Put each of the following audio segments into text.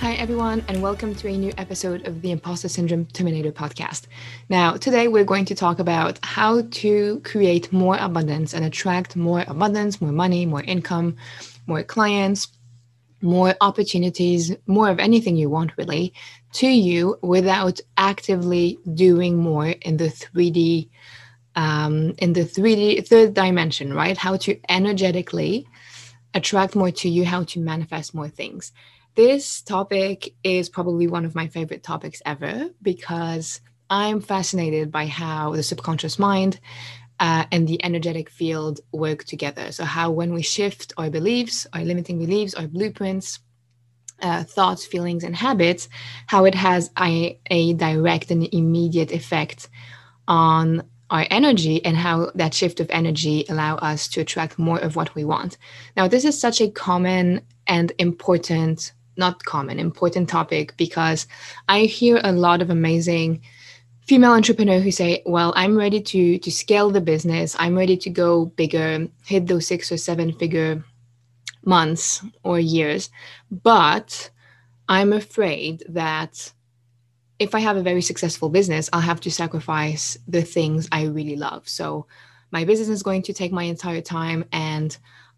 Hi, everyone, and welcome to a new episode of the Imposter Syndrome Terminator podcast. Now, today we're going to talk about how to create more abundance and attract more abundance, more money, more income, more clients, more opportunities, more of anything you want, really, to you without actively doing more in the 3D. Um, in the 3D third dimension, right? How to energetically attract more to you, how to manifest more things. This topic is probably one of my favorite topics ever because I'm fascinated by how the subconscious mind uh, and the energetic field work together. So, how when we shift our beliefs, our limiting beliefs, our blueprints, uh, thoughts, feelings, and habits, how it has a, a direct and immediate effect on our energy and how that shift of energy allow us to attract more of what we want. Now, this is such a common and important not common, important topic because I hear a lot of amazing female entrepreneurs who say, "Well, I'm ready to to scale the business. I'm ready to go bigger, hit those six or seven figure months or years, but I'm afraid that." If I have a very successful business, I'll have to sacrifice the things I really love. So, my business is going to take my entire time, and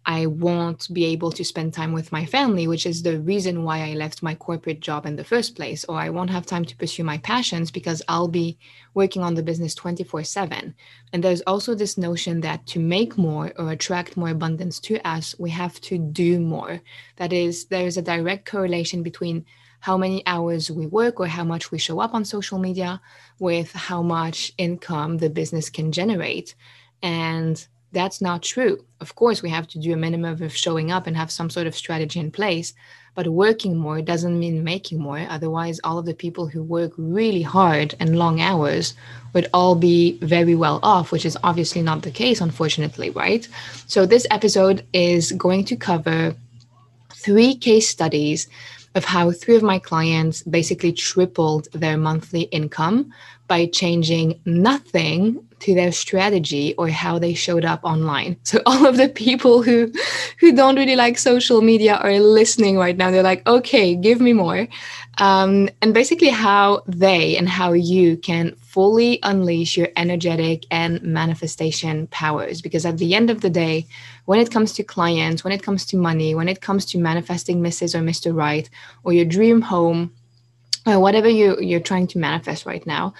I won't be able to spend time with my family, which is the reason why I left my corporate job in the first place, or I won't have time to pursue my passions because I'll be working on the business 24 7. And there's also this notion that to make more or attract more abundance to us, we have to do more. That is, there's a direct correlation between how many hours we work or how much we show up on social media with how much income the business can generate. And that's not true. Of course, we have to do a minimum of showing up and have some sort of strategy in place, but working more doesn't mean making more. Otherwise, all of the people who work really hard and long hours would all be very well off, which is obviously not the case, unfortunately, right? So, this episode is going to cover three case studies of how three of my clients basically tripled their monthly income by changing nothing to their strategy or how they showed up online. So all of the people who who don't really like social media are listening right now. They're like, okay, give me more. Um, and basically how they and how you can fully unleash your energetic and manifestation powers. Because at the end of the day, when it comes to clients, when it comes to money, when it comes to manifesting Mrs. or Mr. Right or your dream home, or whatever you, you're trying to manifest right now,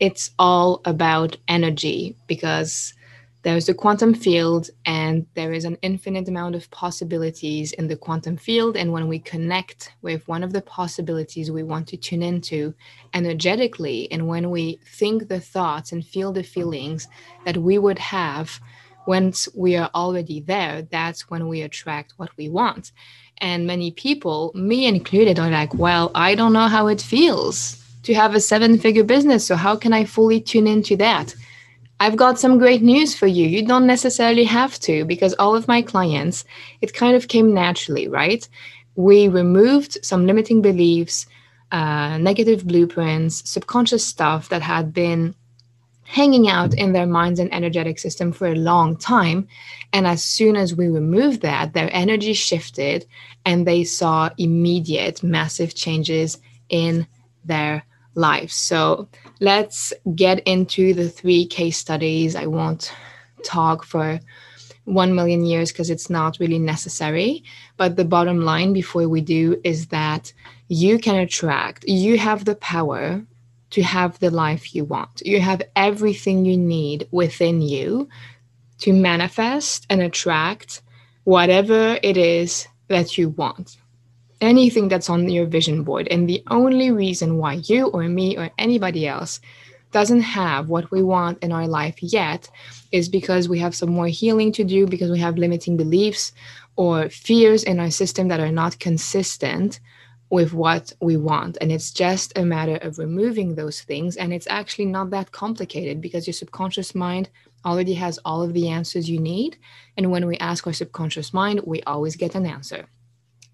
it's all about energy because there's the quantum field and there is an infinite amount of possibilities in the quantum field. And when we connect with one of the possibilities we want to tune into energetically and when we think the thoughts and feel the feelings that we would have once we are already there that's when we attract what we want. And many people me included are like well i don't know how it feels to have a seven figure business. So, how can I fully tune into that? I've got some great news for you. You don't necessarily have to because all of my clients, it kind of came naturally, right? We removed some limiting beliefs, uh, negative blueprints, subconscious stuff that had been hanging out in their minds and energetic system for a long time. And as soon as we removed that, their energy shifted and they saw immediate, massive changes in their life. So let's get into the three case studies. I won't talk for 1 million years because it's not really necessary. But the bottom line before we do is that you can attract, you have the power to have the life you want. You have everything you need within you to manifest and attract whatever it is that you want anything that's on your vision board. And the only reason why you or me or anybody else doesn't have what we want in our life yet is because we have some more healing to do, because we have limiting beliefs or fears in our system that are not consistent, with what we want. And it's just a matter of removing those things. And it's actually not that complicated because your subconscious mind already has all of the answers you need. And when we ask our subconscious mind, we always get an answer.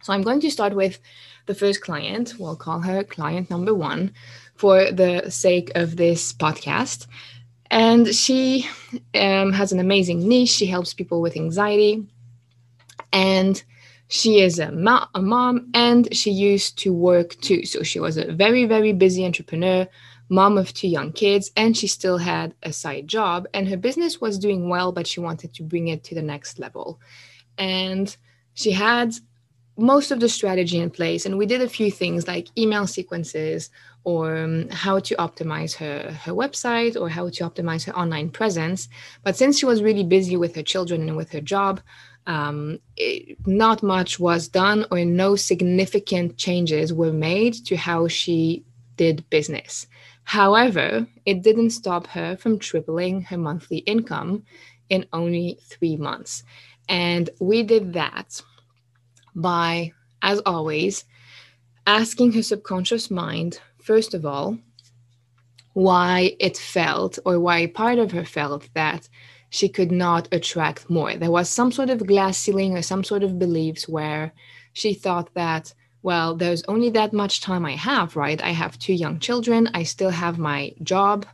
So I'm going to start with the first client. We'll call her client number one for the sake of this podcast. And she um, has an amazing niche. She helps people with anxiety. And she is a, ma- a mom and she used to work too. So she was a very, very busy entrepreneur, mom of two young kids, and she still had a side job. And her business was doing well, but she wanted to bring it to the next level. And she had most of the strategy in place and we did a few things like email sequences or um, how to optimize her her website or how to optimize her online presence. But since she was really busy with her children and with her job um, it, not much was done or no significant changes were made to how she did business. However it didn't stop her from tripling her monthly income in only three months. And we did that by, as always, asking her subconscious mind, first of all, why it felt or why part of her felt that she could not attract more. There was some sort of glass ceiling or some sort of beliefs where she thought that, well, there's only that much time I have, right? I have two young children, I still have my job,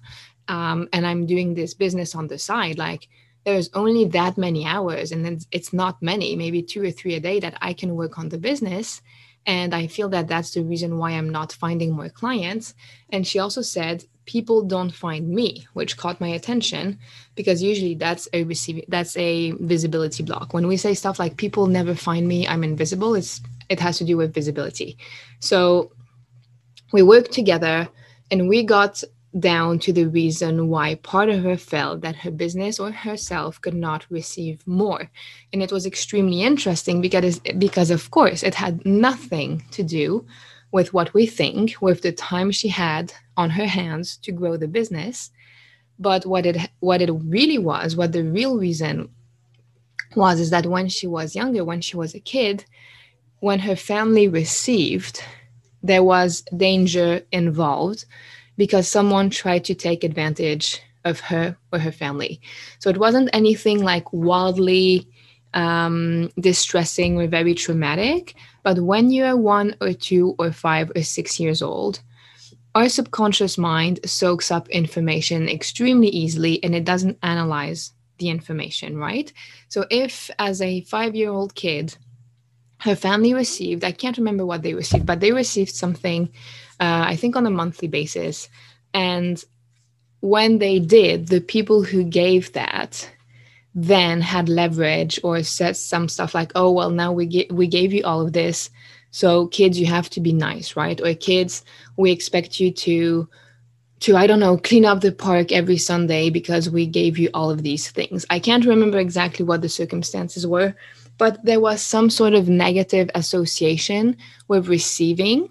um, and I'm doing this business on the side. Like, there's only that many hours and then it's not many maybe two or three a day that i can work on the business. And i feel that that's the reason why i'm not finding more clients. And she also said people don't find me which caught my attention because usually that's a receiving that's a visibility block. When we say stuff like people never find me i'm invisible it's it has to do with visibility. So we worked together and we got down to the reason why part of her felt that her business or herself could not receive more. And it was extremely interesting because, because of course, it had nothing to do with what we think, with the time she had on her hands to grow the business. But what it what it really was, what the real reason was, is that when she was younger, when she was a kid, when her family received, there was danger involved because someone tried to take advantage of her or her family. So it wasn't anything like wildly um, distressing or very traumatic. But when you are one or two or five or six years old, our subconscious mind soaks up information extremely easily and it doesn't analyze the information, right? So if, as a five year old kid, her family received, I can't remember what they received, but they received something uh, I think on a monthly basis. And when they did, the people who gave that then had leverage or said some stuff like, "Oh well, now we we gave you all of this, so kids, you have to be nice, right?" Or kids, we expect you to to I don't know clean up the park every Sunday because we gave you all of these things. I can't remember exactly what the circumstances were, but there was some sort of negative association with receiving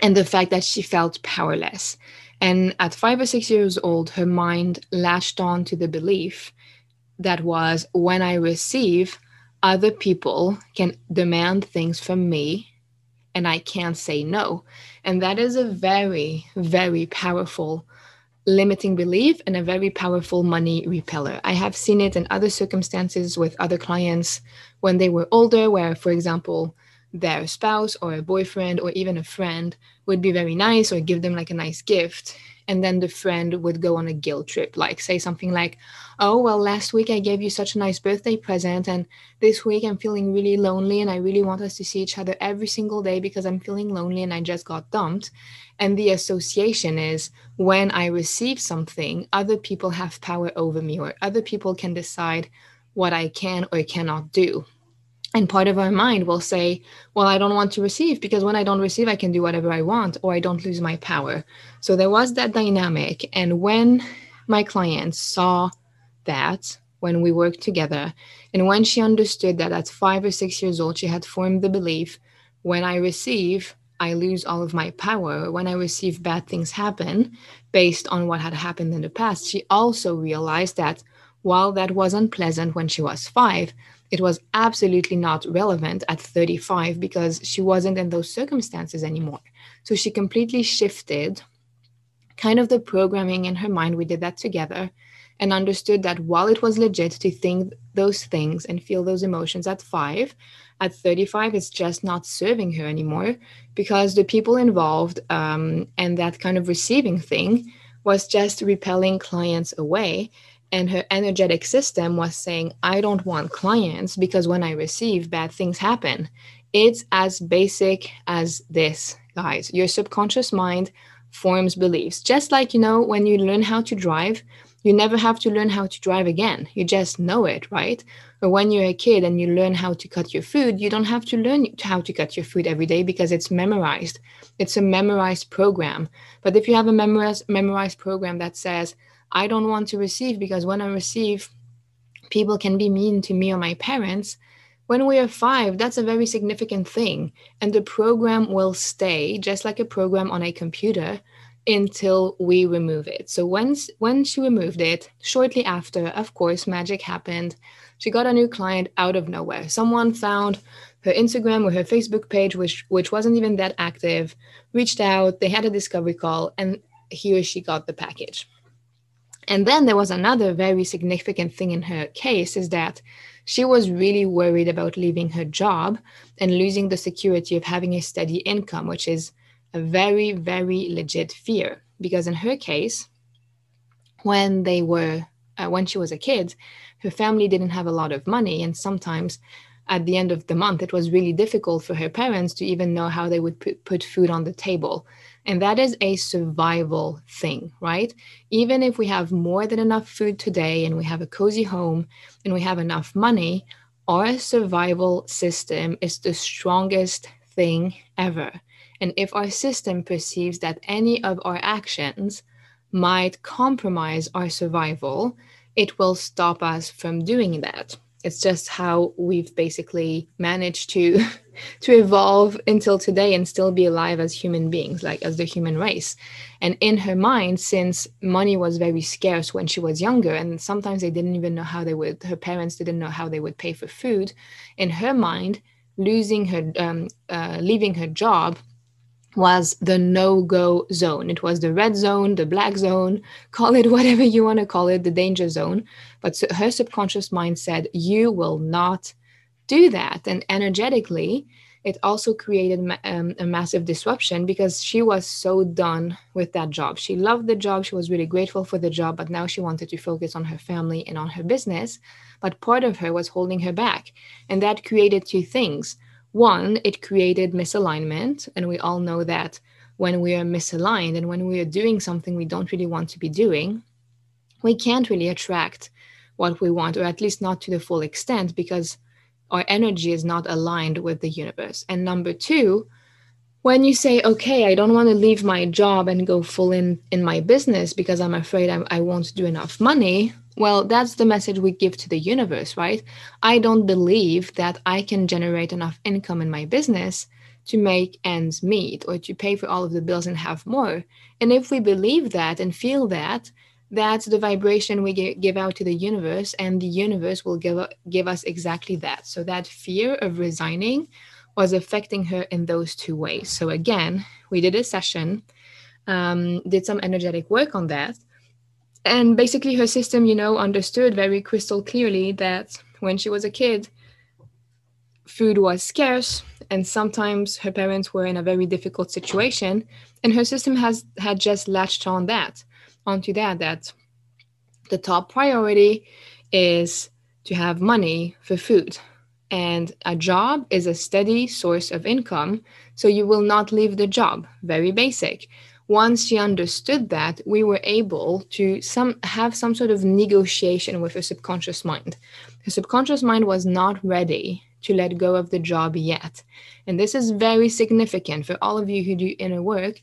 and the fact that she felt powerless. And at five or six years old, her mind latched on to the belief that was when I receive, other people can demand things from me and I can't say no. And that is a very, very powerful limiting belief and a very powerful money repeller. I have seen it in other circumstances with other clients when they were older, where, for example, their spouse or a boyfriend or even a friend would be very nice or give them like a nice gift and then the friend would go on a guilt trip like say something like oh well last week i gave you such a nice birthday present and this week i'm feeling really lonely and i really want us to see each other every single day because i'm feeling lonely and i just got dumped. And the association is when i receive something other people have power over me or other people can decide what i can or cannot do. And part of our mind will say well i don't want to receive because when i don't receive i can do whatever i want or i don't lose my power. So there was that dynamic and when my clients saw that when we worked together and when she understood that at five or six years old she had formed the belief when i receive i lose all of my power when i receive bad things happen based on what had happened in the past she also realized that while that was unpleasant when she was five it was absolutely not relevant at 35 because she wasn't in those circumstances anymore. So she completely shifted kind of the programming in her mind. We did that together and understood that while it was legit to think those things and feel those emotions at five, at 35, it's just not serving her anymore because the people involved um, and that kind of receiving thing was just repelling clients away and her energetic system was saying, I don't want clients because when I receive, bad things happen. It's as basic as this, guys. Your subconscious mind forms beliefs. Just like, you know, when you learn how to drive, you never have to learn how to drive again. You just know it, right? Or when you're a kid and you learn how to cut your food, you don't have to learn how to cut your food every day because it's memorized. It's a memorized program. But if you have a memorized, memorized program that says, I don't want to receive because when I receive, people can be mean to me or my parents. When we are five, that's a very significant thing. And the program will stay just like a program on a computer until we remove it. So once when she removed it, shortly after, of course, magic happened. She got a new client out of nowhere. Someone found her Instagram or her Facebook page, which which wasn't even that active, reached out, they had a discovery call, and he or she got the package. And then there was another very significant thing in her case is that she was really worried about leaving her job and losing the security of having a steady income, which is a very, very legit fear. Because in her case, when they were, uh, when she was a kid, her family didn't have a lot of money. And sometimes at the end of the month, it was really difficult for her parents to even know how they would put, put food on the table. And that is a survival thing, right? Even if we have more than enough food today and we have a cozy home and we have enough money, our survival system is the strongest thing ever. And if our system perceives that any of our actions might compromise our survival, it will stop us from doing that. It's just how we've basically managed to to evolve until today and still be alive as human beings like as the human race. And in her mind since money was very scarce when she was younger and sometimes they didn't even know how they would her parents didn't know how they would pay for food in her mind losing her um, uh, leaving her job was the no go zone. It was the red zone, the black zone, call it whatever you want to call it, the danger zone. But her subconscious mind said, You will not do that. And energetically, it also created um, a massive disruption because she was so done with that job. She loved the job. She was really grateful for the job, but now she wanted to focus on her family and on her business. But part of her was holding her back. And that created two things one, it created misalignment. And we all know that when we are misaligned and when we are doing something we don't really want to be doing, we can't really attract what we want, or at least not to the full extent, because our energy is not aligned with the universe. And number two, when you say, okay, I don't want to leave my job and go full in in my business because I'm afraid I, I won't do enough money, well, that's the message we give to the universe, right? I don't believe that I can generate enough income in my business to make ends meet or to pay for all of the bills and have more. And if we believe that and feel that, that's the vibration we give out to the universe, and the universe will give, give us exactly that. So, that fear of resigning was affecting her in those two ways. So, again, we did a session, um, did some energetic work on that and basically her system you know understood very crystal clearly that when she was a kid food was scarce and sometimes her parents were in a very difficult situation. And her system has had just latched on that onto that that the top priority is to have money for food. And a job is a steady source of income so you will not leave the job. Very basic once she understood that, we were able to some have some sort of negotiation with her subconscious mind. Her subconscious mind was not ready to let go of the job yet. And this is very significant for all of you who do inner work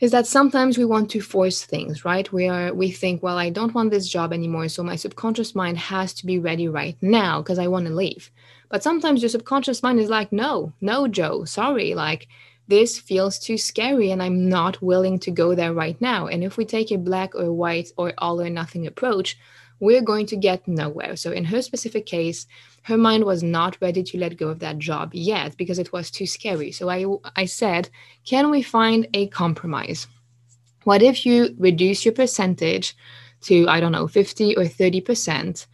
is that sometimes we want to force things, right? We are we think, well, I don't want this job anymore, so my subconscious mind has to be ready right now because I want to leave. But sometimes your subconscious mind is like, no, no, Joe, sorry, like this feels too scary and I'm not willing to go there right now. And if we take a black or white or all or nothing approach, we're going to get nowhere. So, in her specific case, her mind was not ready to let go of that job yet because it was too scary. So, I, I said, Can we find a compromise? What if you reduce your percentage to, I don't know, 50 or 30%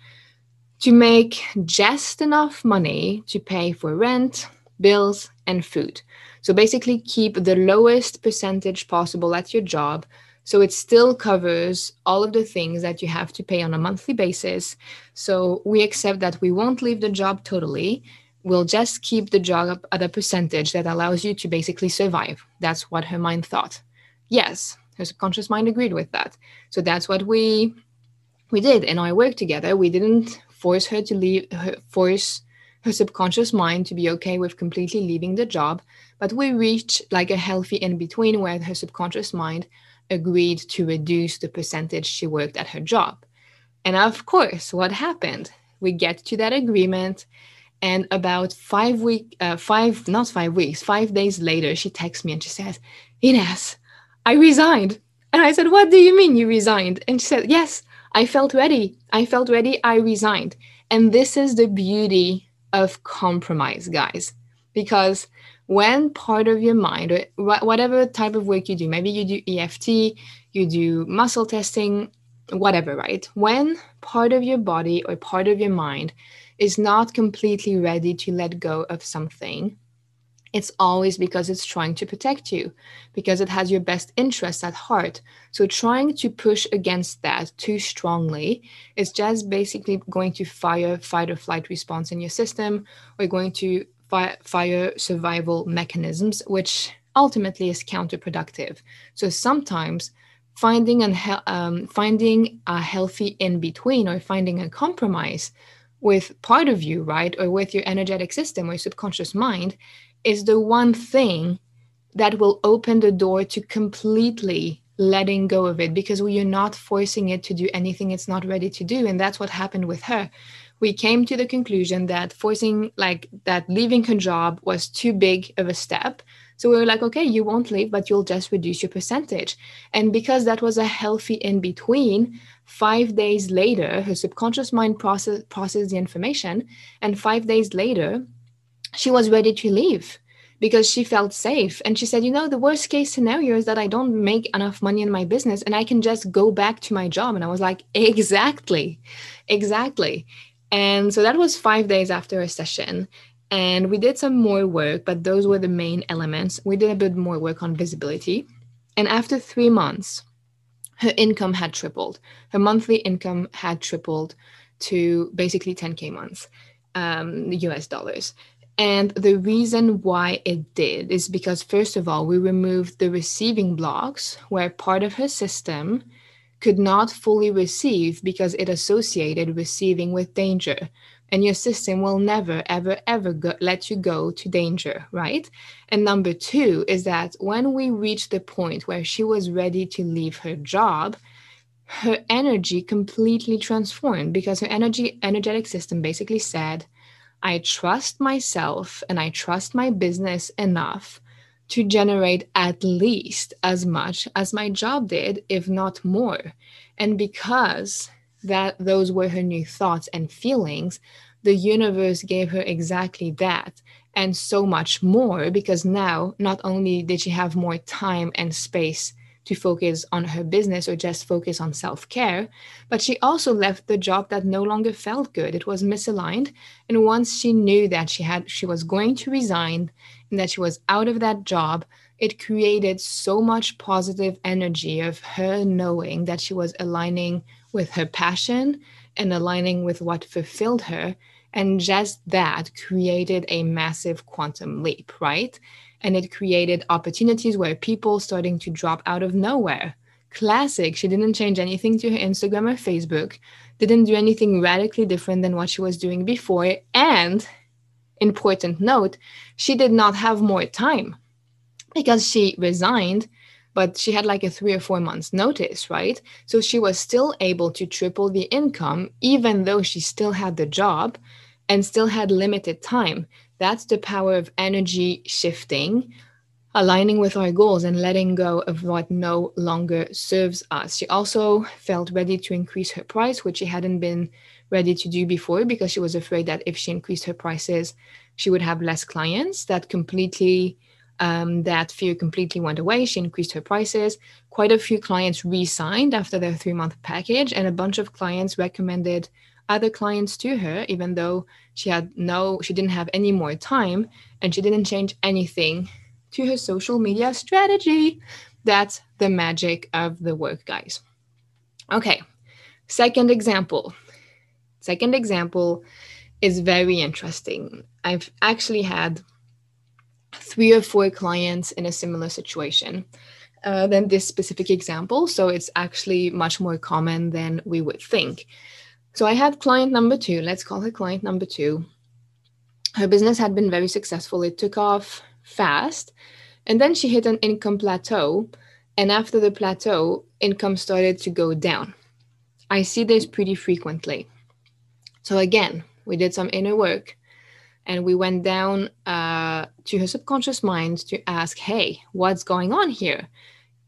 to make just enough money to pay for rent, bills, and food? So basically, keep the lowest percentage possible at your job so it still covers all of the things that you have to pay on a monthly basis. So we accept that we won't leave the job totally. We'll just keep the job at a percentage that allows you to basically survive. That's what her mind thought. Yes, her subconscious mind agreed with that. So that's what we we did in our work together. We didn't force her to leave her, force her subconscious mind to be okay with completely leaving the job, but we reached like a healthy in between where her subconscious mind agreed to reduce the percentage she worked at her job. And of course, what happened? We get to that agreement, and about five week, uh, five not five weeks, five days later, she texts me and she says, "Ines, I resigned." And I said, "What do you mean you resigned?" And she said, "Yes, I felt ready. I felt ready. I resigned." And this is the beauty of compromise, guys, because when part of your mind or whatever type of work you do maybe you do EFT you do muscle testing whatever right? When part of your body or part of your mind is not completely ready to let go of something it's always because it's trying to protect you because it has your best interests at heart so trying to push against that too strongly is just basically going to fire fight or flight response in your system or going to fire survival mechanisms, which ultimately is counterproductive. So sometimes finding an um, finding a healthy in between or finding a compromise with part of you, right, or with your energetic system or subconscious mind, is the one thing that will open the door to completely letting go of it because we are not forcing it to do anything it's not ready to do. And that's what happened with her. We came to the conclusion that forcing like that leaving her job was too big of a step. So we were like okay you won't leave but you'll just reduce your percentage. And because that was a healthy in between five days later her subconscious mind process processed the information and five days later she was ready to leave because she felt safe. And she said, you know, the worst case scenario is that I don't make enough money in my business and I can just go back to my job. And I was like, exactly, exactly. And so that was five days after a session. And we did some more work, but those were the main elements. We did a bit more work on visibility. And after three months, her income had tripled. Her monthly income had tripled to basically 10K months, um, US dollars. And the reason why it did is because, first of all, we removed the receiving blocks where part of her system could not fully receive because it associated receiving with danger. And your system will never, ever, ever go, let you go to danger, right? And number two is that when we reached the point where she was ready to leave her job, her energy completely transformed because her energy energetic system basically said, I trust myself and I trust my business enough to generate at least as much as my job did, if not more. And because that those were her new thoughts and feelings, the universe gave her exactly that and so much more because now not only did she have more time and space to focus on her business or just focus on self-care but she also left the job that no longer felt good it was misaligned and once she knew that she had she was going to resign and that she was out of that job, it created so much positive energy of her knowing that she was aligning with her passion and aligning with what fulfilled her. And just that created a massive quantum leap, right? And it created opportunities where people starting to drop out of nowhere. Classic. She didn't change anything to her Instagram or Facebook, didn't do anything radically different than what she was doing before, and important note, she did not have more time because she resigned, but she had like a three or four months notice, right? So she was still able to triple the income, even though she still had the job and still had limited time. That's the power of energy shifting aligning with our goals and letting go of what no longer serves us. She also felt ready to increase her price, which she hadn't been ready to do before because she was afraid that if she increased her prices, she would have less clients. That completely, um, that fear completely went away. She increased her prices. Quite a few clients re signed after their three month package, and a bunch of clients recommended other clients to her, even though she had no, she didn't have any more time and she didn't change anything to her social media strategy. That's the magic of the work, guys. Okay, second example. Second example is very interesting. I've actually had three or four clients in a similar situation uh, than this specific example. So it's actually much more common than we would think. So I had client number two, let's call her client number two. Her business had been very successful. It took off fast. And then she hit an income plateau. And after the plateau, income started to go down. I see this pretty frequently. So again, we did some inner work and we went down uh, to her subconscious mind to ask, hey, what's going on here?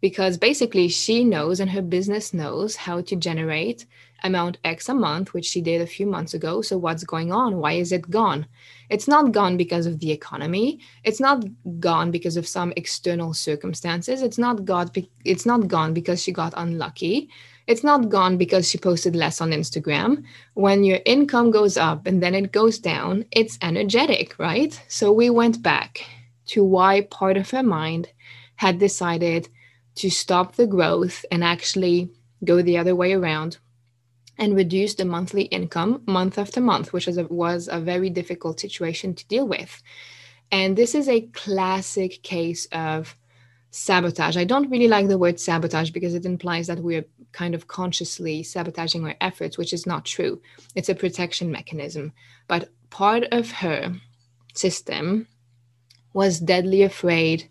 Because basically, she knows and her business knows how to generate amount X a month, which she did a few months ago. So, what's going on? Why is it gone? It's not gone because of the economy. It's not gone because of some external circumstances. It's not got. It's not gone because she got unlucky. It's not gone because she posted less on Instagram. When your income goes up and then it goes down, it's energetic, right? So we went back to why part of her mind had decided to stop the growth and actually go the other way around and reduce the monthly income month after month, which was a, was a very difficult situation to deal with. And this is a classic case of sabotage. I don't really like the word sabotage because it implies that we're kind of consciously sabotaging our efforts, which is not true. It's a protection mechanism. But part of her system was deadly afraid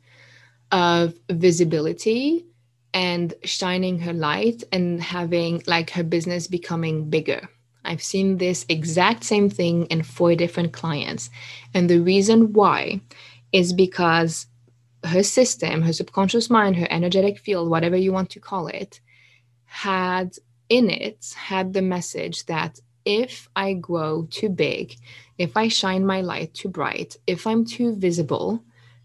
of visibility and shining her light and having like her business becoming bigger. I've seen this exact same thing in four different clients. And the reason why is because her system, her subconscious mind, her energetic field, whatever you want to call it, had in it had the message that if I grow too big, if I shine my light too bright, if I'm too visible,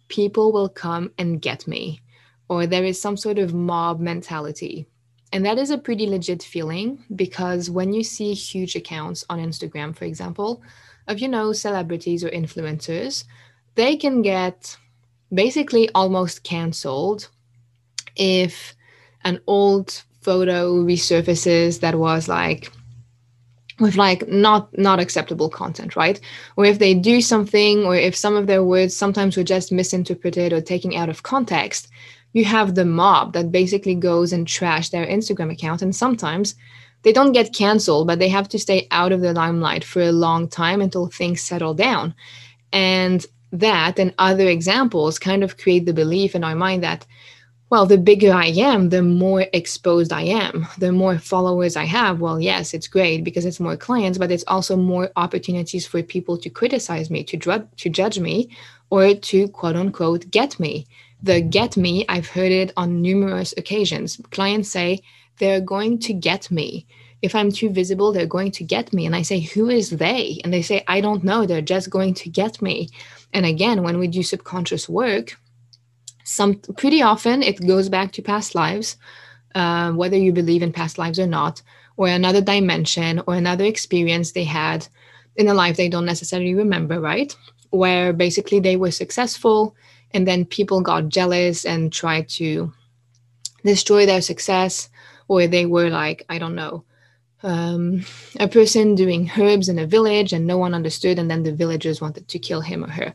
people will come and get me or there is some sort of mob mentality. And that is a pretty legit feeling because when you see huge accounts on Instagram, for example, of, you know, celebrities or influencers, they can get basically almost canceled if an old photo resurfaces that was like with like not not acceptable content right or if they do something or if some of their words sometimes were just misinterpreted or taken out of context you have the mob that basically goes and trash their Instagram account. And sometimes they don't get canceled, but they have to stay out of the limelight for a long time until things settle down. And that and other examples kind of create the belief in our mind that, well, the bigger I am, the more exposed I am, the more followers I have. Well, yes, it's great because it's more clients, but it's also more opportunities for people to criticize me, to, to judge me, or to quote unquote get me the get me, I've heard it on numerous occasions. Clients say they're going to get me. If I'm too visible, they're going to get me. And I say, who is they? And they say, I don't know. They're just going to get me. And again, when we do subconscious work, some pretty often it goes back to past lives, uh, whether you believe in past lives or not, or another dimension or another experience they had in a life they don't necessarily remember, right? Where basically they were successful and then people got jealous and tried to destroy their success or they were like i don't know um, a person doing herbs in a village and no one understood and then the villagers wanted to kill him or her.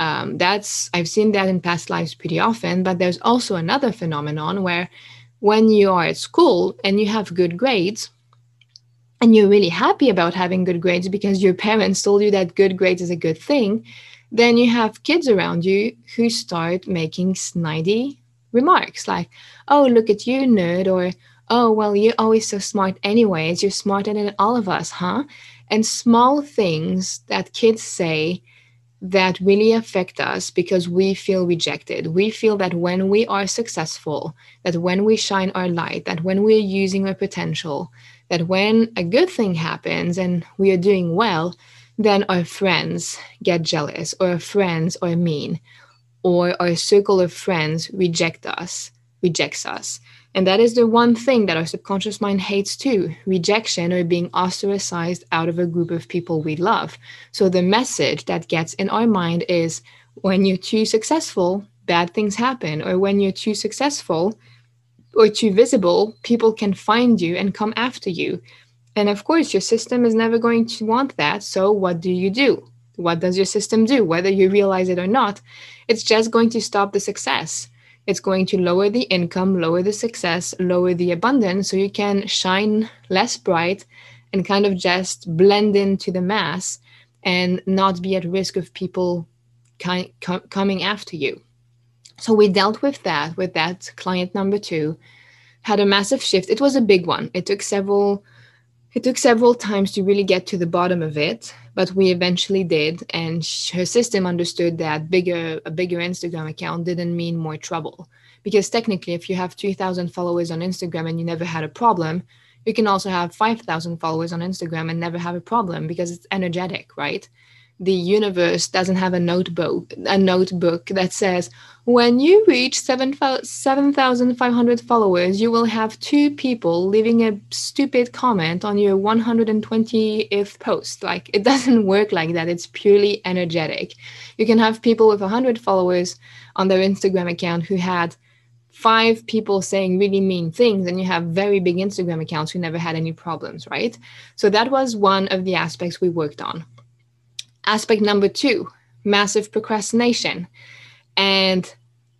Um, that's i've seen that in past lives pretty often but there's also another phenomenon where when you are at school and you have good grades and you're really happy about having good grades because your parents told you that good grades is a good thing then you have kids around you who start making snidey remarks like, oh, look at you, nerd, or oh, well, you're always so smart anyways. You're smarter than all of us, huh? And small things that kids say that really affect us because we feel rejected. We feel that when we are successful, that when we shine our light, that when we're using our potential, that when a good thing happens and we are doing well, then our friends get jealous, or our friends are mean, or our circle of friends reject us, rejects us. And that is the one thing that our subconscious mind hates too rejection or being ostracized out of a group of people we love. So the message that gets in our mind is when you're too successful, bad things happen. Or when you're too successful or too visible, people can find you and come after you. And of course, your system is never going to want that. So what do you do? What does your system do? Whether you realize it or not, it's just going to stop the success it's going to lower the income, lower the success, lower the abundance, so you can shine less bright and kind of just blend into the mass and not be at risk of people ki- com- coming after you. So we dealt with that with that client number two, had a massive shift. It was a big one. It took several it took several times to really get to the bottom of it, but we eventually did. And her system understood that bigger a bigger Instagram account didn't mean more trouble, because technically, if you have three thousand followers on Instagram and you never had a problem, you can also have five thousand followers on Instagram and never have a problem because it's energetic, right? The universe doesn't have a notebook a notebook that says when you reach 7500 followers you will have two people leaving a stupid comment on your 120th post. Like it doesn't work like that. It's purely energetic. You can have people with 100 followers on their instagram account who had five people saying really mean things and you have very big instagram accounts who never had any problems right? So that was one of the aspects we worked on Aspect number two massive procrastination. And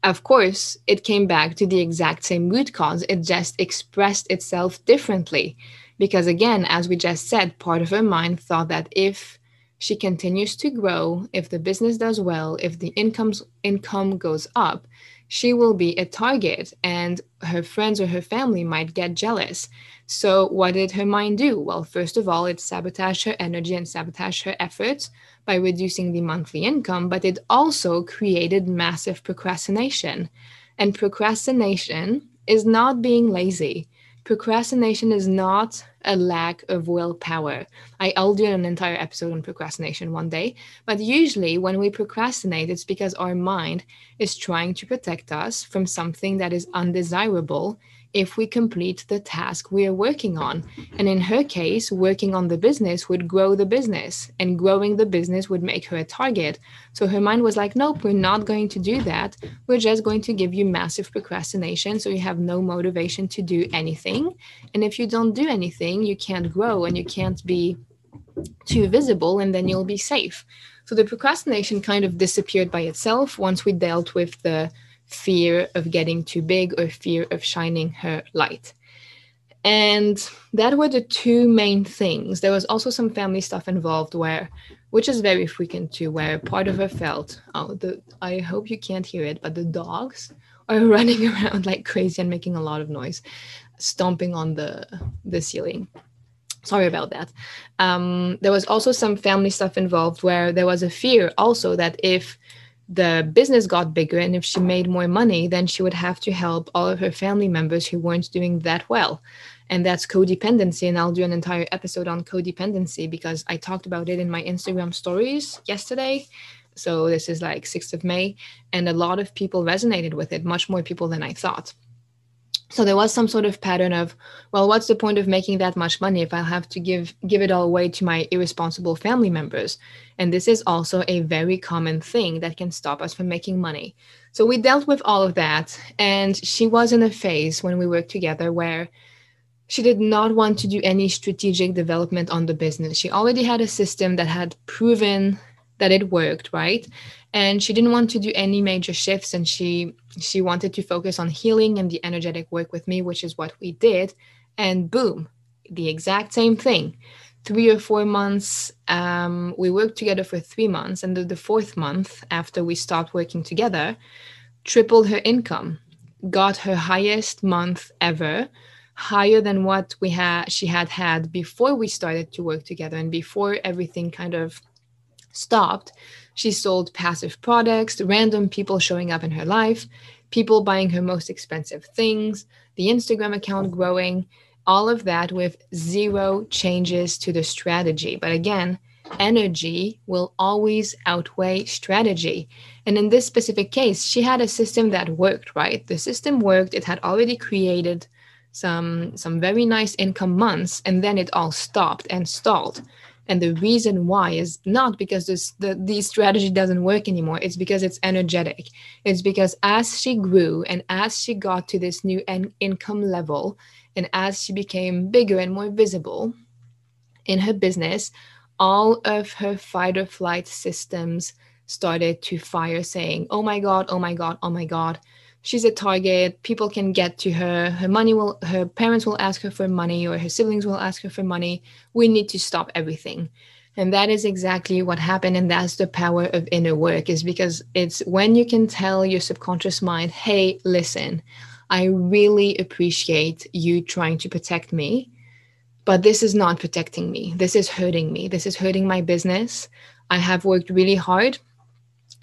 of course, it came back to the exact same root cause. It just expressed itself differently. Because again, as we just said, part of her mind thought that if she continues to grow, if the business does well, if the income's, income goes up, she will be a target and her friends or her family might get jealous. So, what did her mind do? Well, first of all, it sabotaged her energy and sabotaged her efforts by reducing the monthly income, but it also created massive procrastination. And procrastination is not being lazy. Procrastination is not a lack of willpower. I, will do an entire episode on procrastination one day, but usually when we procrastinate, it's because our mind is trying to protect us from something that is undesirable if we complete the task we are working on. And in her case, working on the business would grow the business, and growing the business would make her a target. So her mind was like, nope, we're not going to do that. We're just going to give you massive procrastination. So you have no motivation to do anything. And if you don't do anything, you can't grow and you can't be too visible, and then you'll be safe. So the procrastination kind of disappeared by itself once we dealt with the fear of getting too big or fear of shining her light. And that were the two main things. There was also some family stuff involved where, which is very frequent too, where part of her felt, oh, the, I hope you can't hear it, but the dogs are running around like crazy and making a lot of noise, stomping on the, the ceiling. Sorry about that. Um, there was also some family stuff involved where there was a fear also that if the business got bigger and if she made more money then she would have to help all of her family members who weren't doing that well. And that's codependency and i'll do an entire episode on codependency because i talked about it in my instagram stories yesterday. So this is like 6th of may and a lot of people resonated with it much more people than i thought so there was some sort of pattern of well what's the point of making that much money if i'll have to give give it all away to my irresponsible family members? And this is also a very common thing that can stop us from making money. So we dealt with all of that and she was in a phase when we worked together where she did not want to do any strategic development on the business. She already had a system that had proven that it worked right? And she didn't want to do any major shifts and she she wanted to focus on healing and the energetic work with me which is what we did. And boom the exact same thing. Three or four months um, we worked together for three months and the, the fourth month after we stopped working together tripled her income got her highest month ever higher than what we had she had had before we started to work together and before everything kind of stopped. She sold passive products, random people showing up in her life, people buying her most expensive things, the Instagram account growing, all of that with zero changes to the strategy. But again, energy will always outweigh strategy. And in this specific case, she had a system that worked, right? The system worked, it had already created some some very nice income months and then it all stopped and stalled. And the reason why is not because this the, the strategy doesn't work anymore. It's because it's energetic. It's because as she grew and as she got to this new en- income level, and as she became bigger and more visible in her business, all of her fight or flight systems started to fire, saying, Oh my God, oh my God, oh my God. She's a target. People can get to her. Her money will, her parents will ask her for money, or her siblings will ask her for money. We need to stop everything. And that is exactly what happened. And that's the power of inner work, is because it's when you can tell your subconscious mind, hey, listen, I really appreciate you trying to protect me but this is not protecting me. This is hurting me. This is hurting my business. I have worked really hard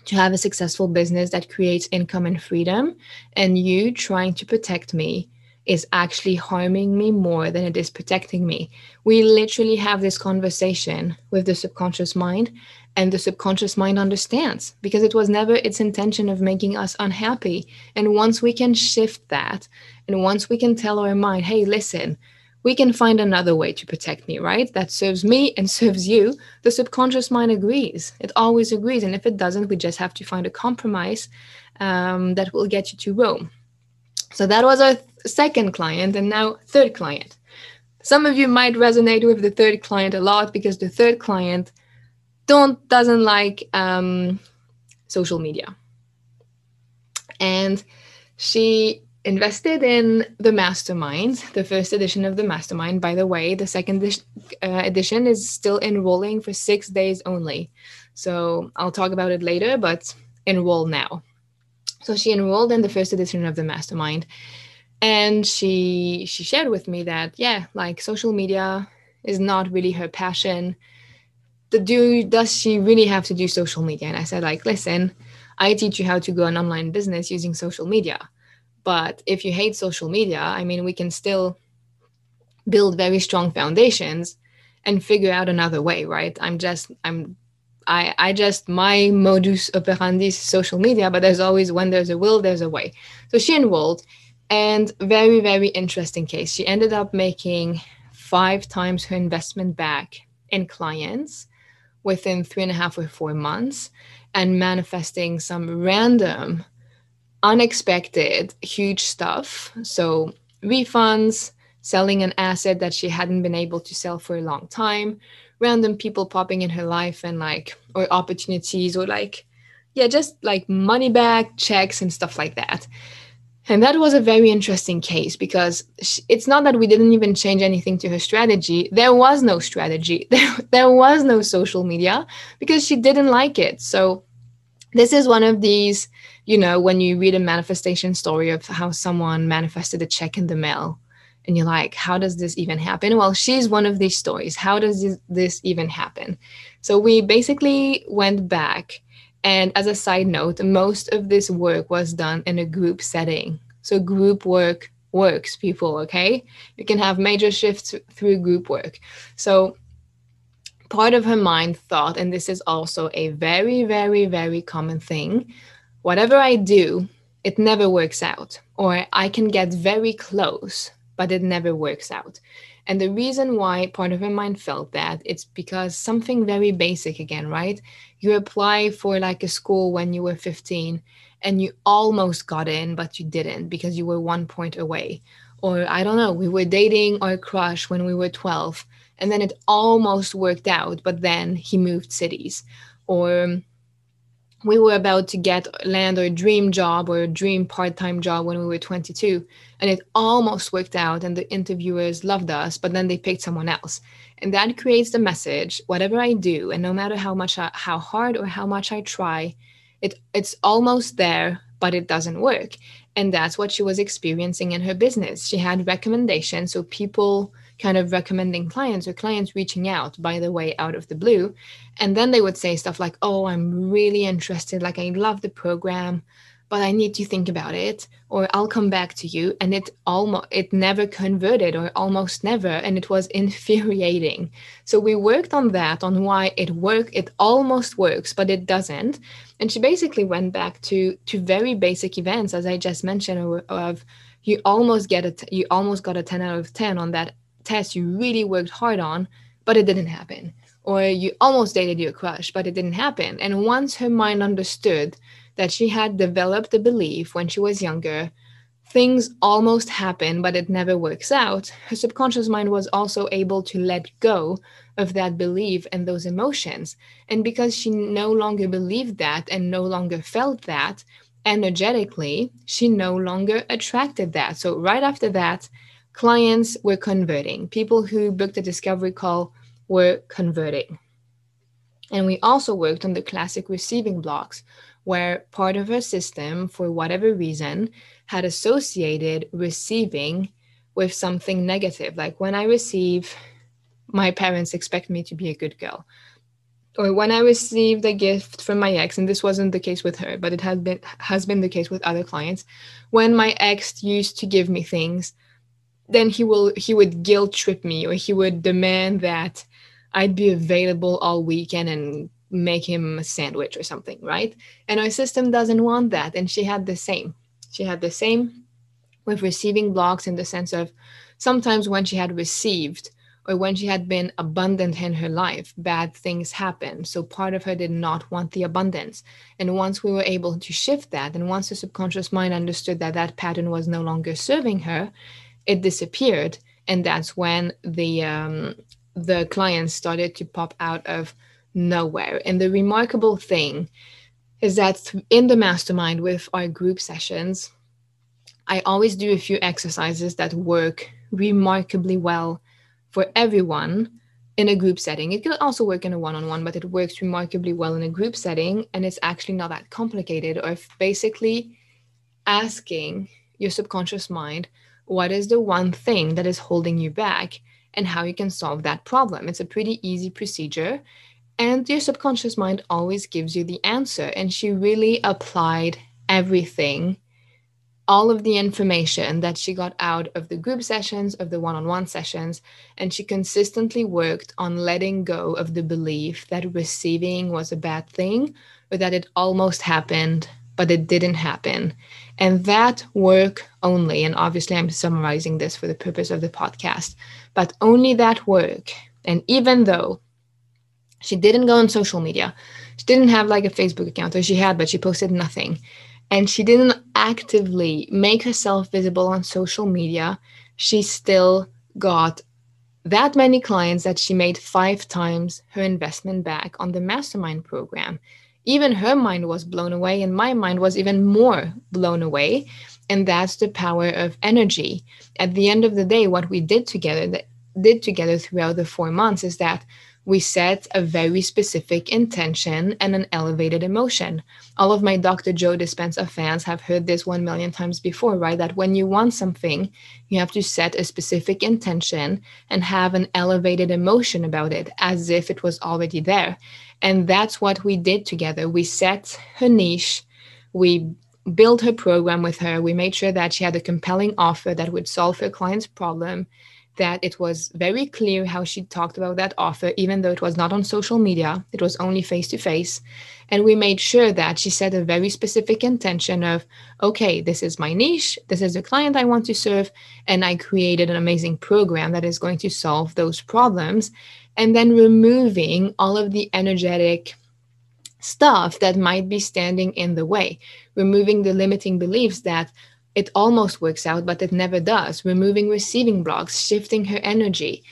to have a successful business that creates income and freedom. And you trying to protect me is actually harming me more than it is protecting me. We literally have this conversation with the subconscious mind, and the subconscious mind understands because it was never its intention of making us unhappy. And once we can shift that, and once we can tell our mind, hey, listen, we can find another way to protect me, right? That serves me and serves you. The subconscious mind agrees. It always agrees. And if it doesn't, we just have to find a compromise um, that will get you to Rome. So that was our th- second client, and now third client. Some of you might resonate with the third client a lot because the third client don't doesn't like um, social media, and she invested in the mastermind the first edition of the mastermind by the way. The second uh, edition is still enrolling for six days only. So i'll talk about it later but enroll now. So she enrolled in the first edition of the mastermind and she she shared with me that yeah like social media is not really her passion. The do does she really have to do social media? And i said like listen i teach you how to grow an online business using social media but if you hate social media, I mean, we can still build very strong foundations and figure out another way, right? I'm just, I'm, I, I just, my modus operandi is social media, but there's always, when there's a will, there's a way. So she enrolled and very, very interesting case. She ended up making five times her investment back in clients within three and a half or four months and manifesting some random unexpected, huge stuff. So, refunds, selling an asset that she hadn't been able to sell for a long time, random people popping in her life and like, or opportunities, or like, yeah, just like money back, checks, and stuff like that. And that was a very interesting case because it's not that we didn't even change anything to her strategy. There was no strategy, there, there was no social media because she didn't like it. So, this is one of these you know, when you read a manifestation story of how someone manifested a check in the mail and you're like, how does this even happen? Well, she's one of these stories. How does this, even happen? So we basically went back. And as a side note, most of this work was done in a group setting. So group work works, people, okay? You can have major shifts through group work. So part of her mind thought, and this is also a very, very, very common thing, whatever I do, it never works out, or I can get very close, but it never works out. And the reason why part of her mind felt that it's because something very basic again, right? You apply for like a school when you were 15 and you almost got in, but you didn't because you were one point away. Or I don't know, we were dating our crush when we were 12 and then it almost worked out, but then he moved cities. Or um, we were about to get land our dream job or a dream part-time job when we were 22 and it almost worked out and the interviewers loved us but then they picked someone else. And that creates the message whatever i do and no matter how much I, how hard or how much i try it it's almost there but it doesn't work. And that's what she was experiencing in her business. She had recommendations so people kind of recommending clients or clients reaching out by the way out of the blue and then they would say stuff like oh i'm really interested like i love the program but I need to think about it or I'll come back to you and it almost it never converted or almost never and it was infuriating. So we worked on that on why it work it almost works but it doesn't. And she basically went back to to very basic events as I just mentioned of, you almost get a you almost got a 10 out of 10 on that test you really worked hard on but it didn't happen or you almost dated your crush but it didn't happen and once her mind understood that she had developed the belief when she was younger things almost happen, but it never works out, her subconscious mind was also able to let go of that belief and those emotions. And because she no longer believed that and no longer felt that energetically, she no longer attracted that. So, right after that, clients were converting. People who booked a discovery call were converting. And we also worked on the classic receiving blocks, where part of her system, for whatever reason, had associated receiving with something negative. Like when I receive, my parents expect me to be a good girl. Or when I received a gift from my ex, and this wasn't the case with her, but it has been has been the case with other clients. When my ex used to give me things, then he will he would guilt trip me or he would demand that I'd be available all weekend and make him a sandwich or something, right? And our system doesn't want that. And she had the same. She had the same with receiving blocks in the sense of sometimes when she had received or when she had been abundant in her life, bad things happened. So part of her did not want the abundance. And once we were able to shift that, and once the subconscious mind understood that that pattern was no longer serving her, it disappeared. And that's when the um, the clients started to pop out of nowhere. And the remarkable thing is that in the mastermind with our group sessions, I always do a few exercises that work remarkably well for everyone in a group setting. It could also work in a one on one, but it works remarkably well in a group setting. And it's actually not that complicated, or basically asking your subconscious mind what is the one thing that is holding you back and how you can solve that problem. It's a pretty easy procedure. And your subconscious mind always gives you the answer. And she really applied everything, all of the information that she got out of the group sessions, of the one on one sessions. And she consistently worked on letting go of the belief that receiving was a bad thing or that it almost happened, but it didn't happen. And that work only, and obviously I'm summarizing this for the purpose of the podcast, but only that work. And even though she didn't go on social media. She didn't have like a Facebook account, or she had, but she posted nothing. And she didn't actively make herself visible on social media. She still got that many clients that she made five times her investment back on the mastermind program. Even her mind was blown away, and my mind was even more blown away. And that's the power of energy. At the end of the day, what we did together, that did together throughout the four months, is that we set a very specific intention and an elevated emotion. All of my Dr. Joe Dispenza fans have heard this one million times before, right? That when you want something, you have to set a specific intention and have an elevated emotion about it as if it was already there. And that's what we did together. We set her niche, we built her program with her, we made sure that she had a compelling offer that would solve her client's problem that it was very clear how she talked about that offer, even though it was not on social media, it was only face to face. And we made sure that she set a very specific intention of, okay, this is my niche, this is the client I want to serve. And I created an amazing program that is going to solve those problems. And then removing all of the energetic stuff that might be standing in the way, removing the limiting beliefs that it almost works out, but it never does. Removing receiving blocks, shifting her energy,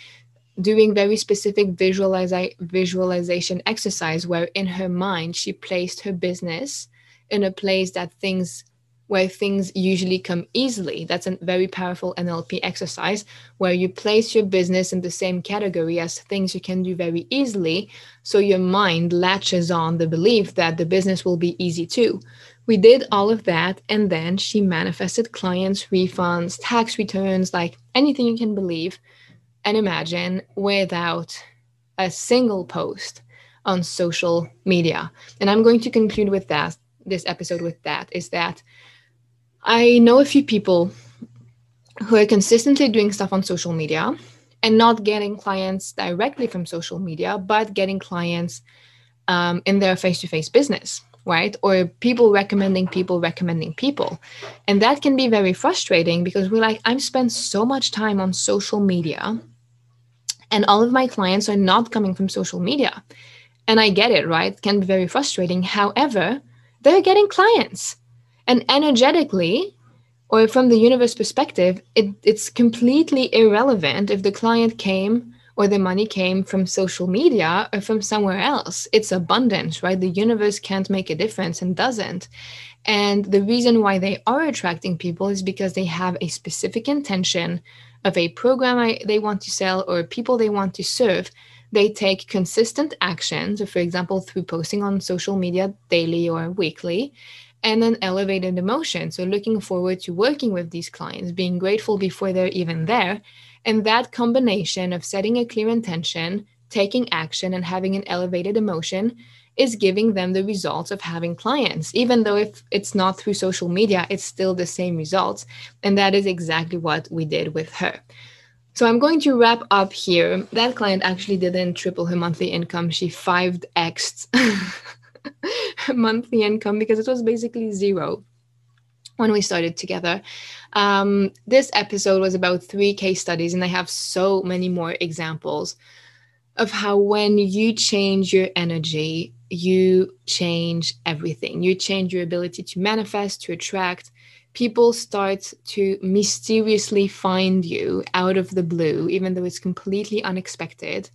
doing very specific visualiza- visualization exercise where in her mind she placed her business in a place that things where things usually come easily. That's a very powerful NLP exercise where you place your business in the same category as things you can do very easily. So your mind latches on the belief that the business will be easy too. We did all of that, and then she manifested clients, refunds, tax returns, like anything you can believe, and imagine without a single post on social media. And I'm going to conclude with that, this episode with that, is that I know a few people who are consistently doing stuff on social media and not getting clients directly from social media, but getting clients um, in their face to face business, right? Or people recommending people recommending people. And that can be very frustrating because we're like, I've spent so much time on social media and all of my clients are not coming from social media. And I get it, right? It can be very frustrating. However, they're getting clients. And energetically, or from the universe perspective, it, it's completely irrelevant if the client came or the money came from social media or from somewhere else. It's abundance, right? The universe can't make a difference and doesn't. And the reason why they are attracting people is because they have a specific intention of a program they want to sell or people they want to serve, they take consistent actions, So, for example, through posting on social media daily or weekly, and then elevated emotion. So, looking forward to working with these clients, being grateful before they're even there. And that combination of setting a clear intention, taking action, and having an elevated emotion is giving them the results of having clients. Even though if it's not through social media, it's still the same results. And that is exactly what we did with her. So I'm going to wrap up here. That client actually didn't triple her monthly income. She 5x monthly income because it was basically zero when we started together. Um, this episode was about three case studies, and I have so many more examples of how when you change your energy, you change everything. You change your ability to manifest, to attract. People start to mysteriously find you out of the blue, even though it's completely unexpected.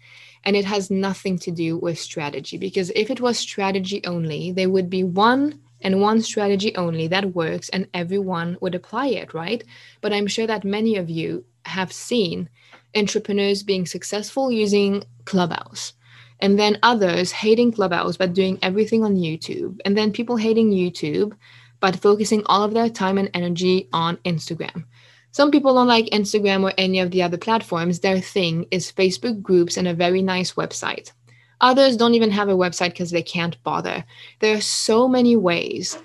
And it has nothing to do with strategy, because if it was strategy only, there would be one and one strategy only that works and everyone would apply it, right? But I'm sure that many of you have seen entrepreneurs being successful using Clubhouse and then others hating Clubhouse but doing everything on YouTube, and then people hating YouTube but focusing all of their time and energy on Instagram. Some people don't like Instagram or any of the other platforms. Their thing is Facebook groups and a very nice website. Others don't even have a website because they can't bother. There are so many ways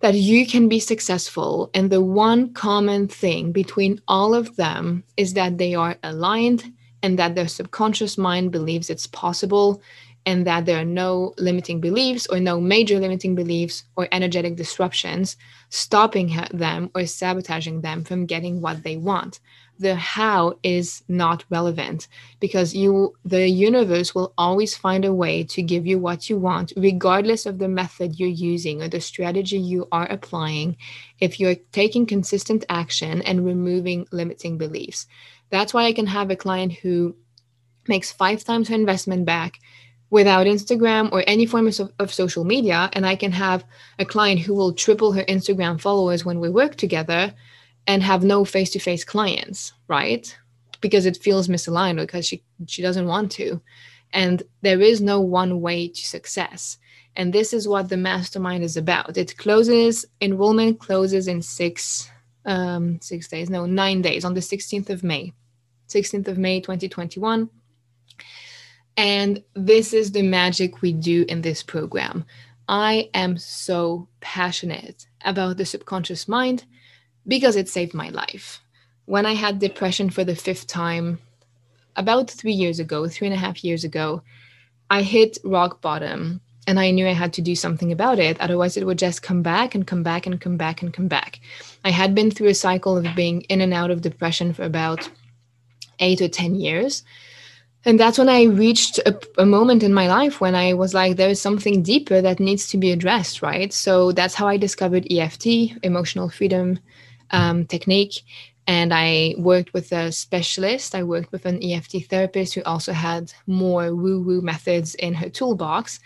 that you can be successful. And the one common thing between all of them is that they are aligned and that their subconscious mind believes it's possible and that there are no limiting beliefs or no major limiting beliefs or energetic disruptions stopping them or sabotaging them from getting what they want the how is not relevant because you the universe will always find a way to give you what you want regardless of the method you're using or the strategy you are applying if you're taking consistent action and removing limiting beliefs that's why I can have a client who makes five times her investment back without Instagram or any form of, of, social media. And I can have a client who will triple her Instagram followers when we work together and have no face to face clients, right? Because it feels misaligned because she, she doesn't want to. And there is no one way to success. And this is what the mastermind is about. It closes, enrollment closes in six um, six days, no, nine days on the 16th of May, 16th of May, 2021. And this is the magic we do in this program. I am so passionate about the subconscious mind because it saved my life. When I had depression for the fifth time, about three years ago, three and a half years ago, I hit rock bottom and I knew I had to do something about it. Otherwise, it would just come back and come back and come back and come back. I had been through a cycle of being in and out of depression for about eight or 10 years. And that's when I reached a, a, moment in my life when I was like, there is something deeper that needs to be addressed, right? So that's how I discovered EFT, emotional freedom um, technique. And I worked with a specialist. I worked with an EFT therapist who also had more woo woo methods in her toolbox.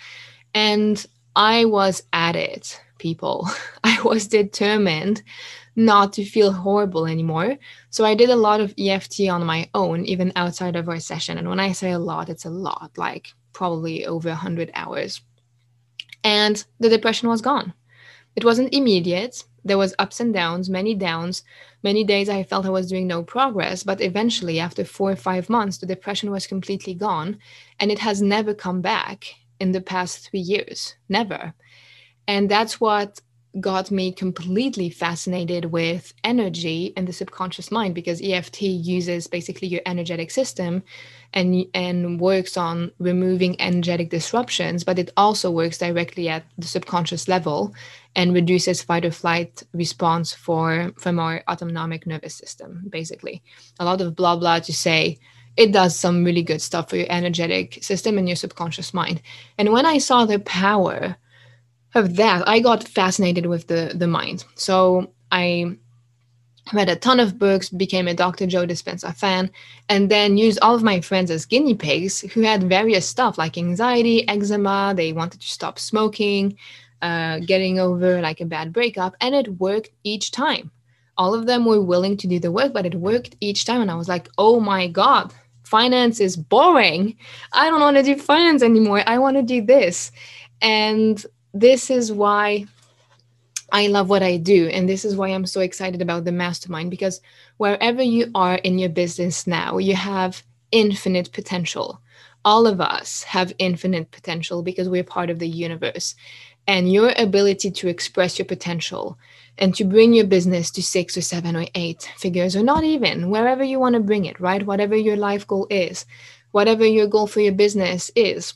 And I was at it, people. I was determined not to feel horrible anymore. So I did a lot of EFT on my own, even outside of our session. And when I say a lot, it's a lot, like probably over 100 hours. And the depression was gone. It wasn't immediate. There was ups and downs, many downs. Many days I felt I was doing no progress, but eventually after 4 or 5 months the depression was completely gone and it has never come back in the past 3 years. Never. And that's what got me completely fascinated with energy and the subconscious mind because EFT uses basically your energetic system and and works on removing energetic disruptions but it also works directly at the subconscious level and reduces fight or flight response for from our autonomic nervous system basically a lot of blah blah to say it does some really good stuff for your energetic system and your subconscious mind and when i saw the power of that, I got fascinated with the the mind. So I read a ton of books, became a Dr. Joe Dispenza fan, and then used all of my friends as guinea pigs who had various stuff like anxiety, eczema, they wanted to stop smoking, uh, getting over like a bad breakup, and it worked each time. All of them were willing to do the work, but it worked each time. And I was like, oh my God, finance is boring. I don't want to do finance anymore. I want to do this. And this is why I love what I do. And this is why I'm so excited about the mastermind because wherever you are in your business now, you have infinite potential. All of us have infinite potential because we're part of the universe. And your ability to express your potential and to bring your business to six or seven or eight figures, or not even wherever you want to bring it, right? Whatever your life goal is, whatever your goal for your business is,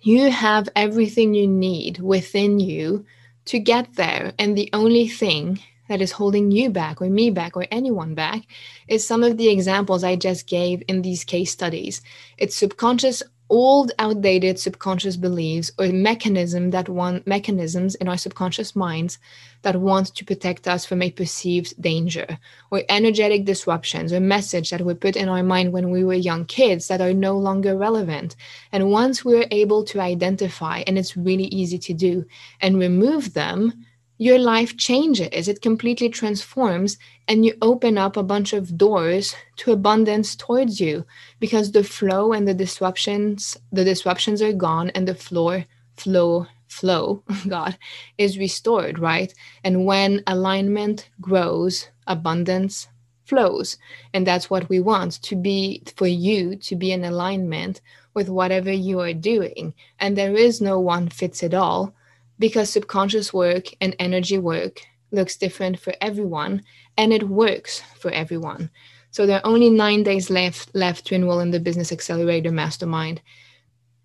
you have everything you need within you to get there. And the only thing that is holding you back, or me back, or anyone back, is some of the examples I just gave in these case studies. It's subconscious old outdated subconscious beliefs or mechanism that want mechanisms in our subconscious minds that want to protect us from a perceived danger or energetic disruptions or message that were put in our mind when we were young kids that are no longer relevant. And once we're able to identify and it's really easy to do and remove them your life changes. It completely transforms, and you open up a bunch of doors to abundance towards you because the flow and the disruptions, the disruptions are gone, and the floor, flow, flow, God, is restored, right? And when alignment grows, abundance flows. And that's what we want to be for you to be in alignment with whatever you are doing. And there is no one fits it all because subconscious work and energy work looks different for everyone and it works for everyone. So there are only nine days left left to enroll in the Business Accelerator Mastermind.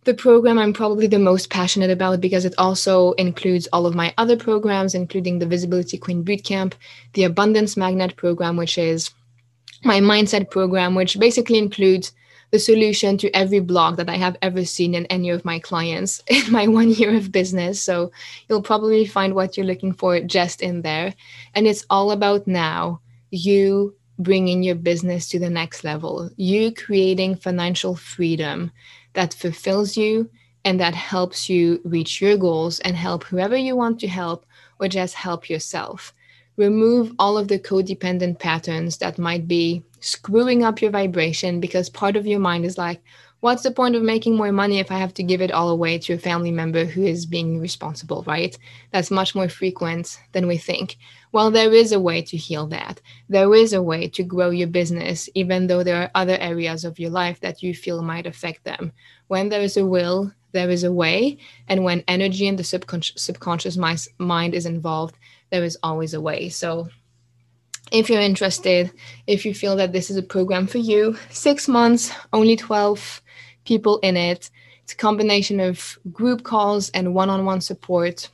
The program I'm probably the most passionate about because it also includes all of my other programs, including the Visibility Queen Bootcamp, the Abundance Magnet program, which is my mindset program, which basically includes the solution to every blog that I have ever seen in any of my clients in my one year of business. So you'll probably find what you're looking for just in there. And it's all about now you bringing your business to the next level, you creating financial freedom that fulfills you and that helps you reach your goals and help whoever you want to help or just help yourself remove all of the codependent patterns that might be screwing up your vibration because part of your mind is like, what's the point of making more money if I have to give it all away to a family member who is being responsible, right? That's much more frequent than we think. Well, there is a way to heal that. There is a way to grow your business, even though there are other areas of your life that you feel might affect them. When there is a will, there is a way. And when energy and the subconscious, subconscious mind is involved, there is always a way. So if you're interested, if you feel that this is a program for you, six months, only 12 people in it. It's a combination of group calls and one on one support.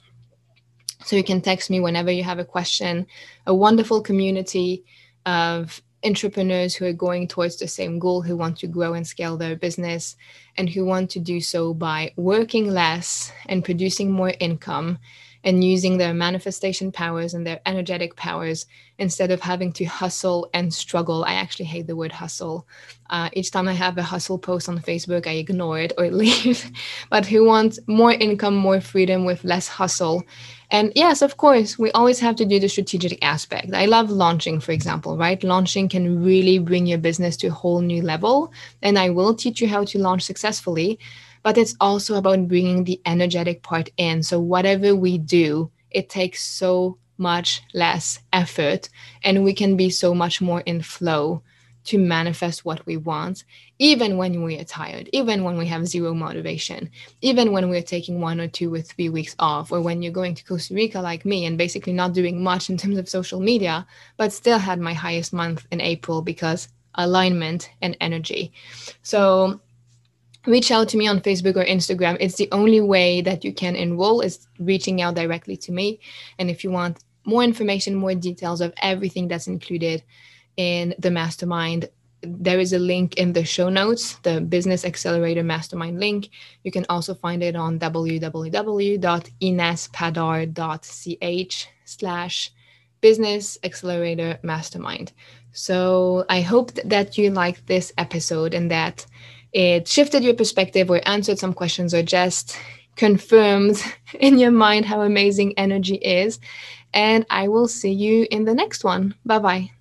So you can text me whenever you have a question. A wonderful community of entrepreneurs who are going towards the same goal, who want to grow and scale their business, and who want to do so by working less and producing more income and using their manifestation powers and their energetic powers instead of having to hustle and struggle. I actually hate the word hustle. Uh, each time I have a hustle post on Facebook, I ignore it or leave. but who wants more income, more freedom with less hustle. And yes, of course, we always have to do the strategic aspect. I love launching, for example, right? Launching can really bring your business to a whole new level. And I will teach you how to launch successfully but it's also about bringing the energetic part in. So, whatever we do, it takes so much less effort and we can be so much more in flow to manifest what we want, even when we are tired, even when we have zero motivation, even when we're taking one or two or three weeks off, or when you're going to Costa Rica like me and basically not doing much in terms of social media, but still had my highest month in April because alignment and energy. So reach out to me on Facebook or Instagram. It's the only way that you can enroll is reaching out directly to me. And if you want more information, more details of everything that's included in the mastermind, there is a link in the show notes, the Business Accelerator Mastermind link. You can also find it on www.inespadar.ch slash Business Accelerator Mastermind. So I hope that you liked this episode and that it shifted your perspective or answered some questions or just confirmed in your mind how amazing energy is. And I will see you in the next one. Bye bye.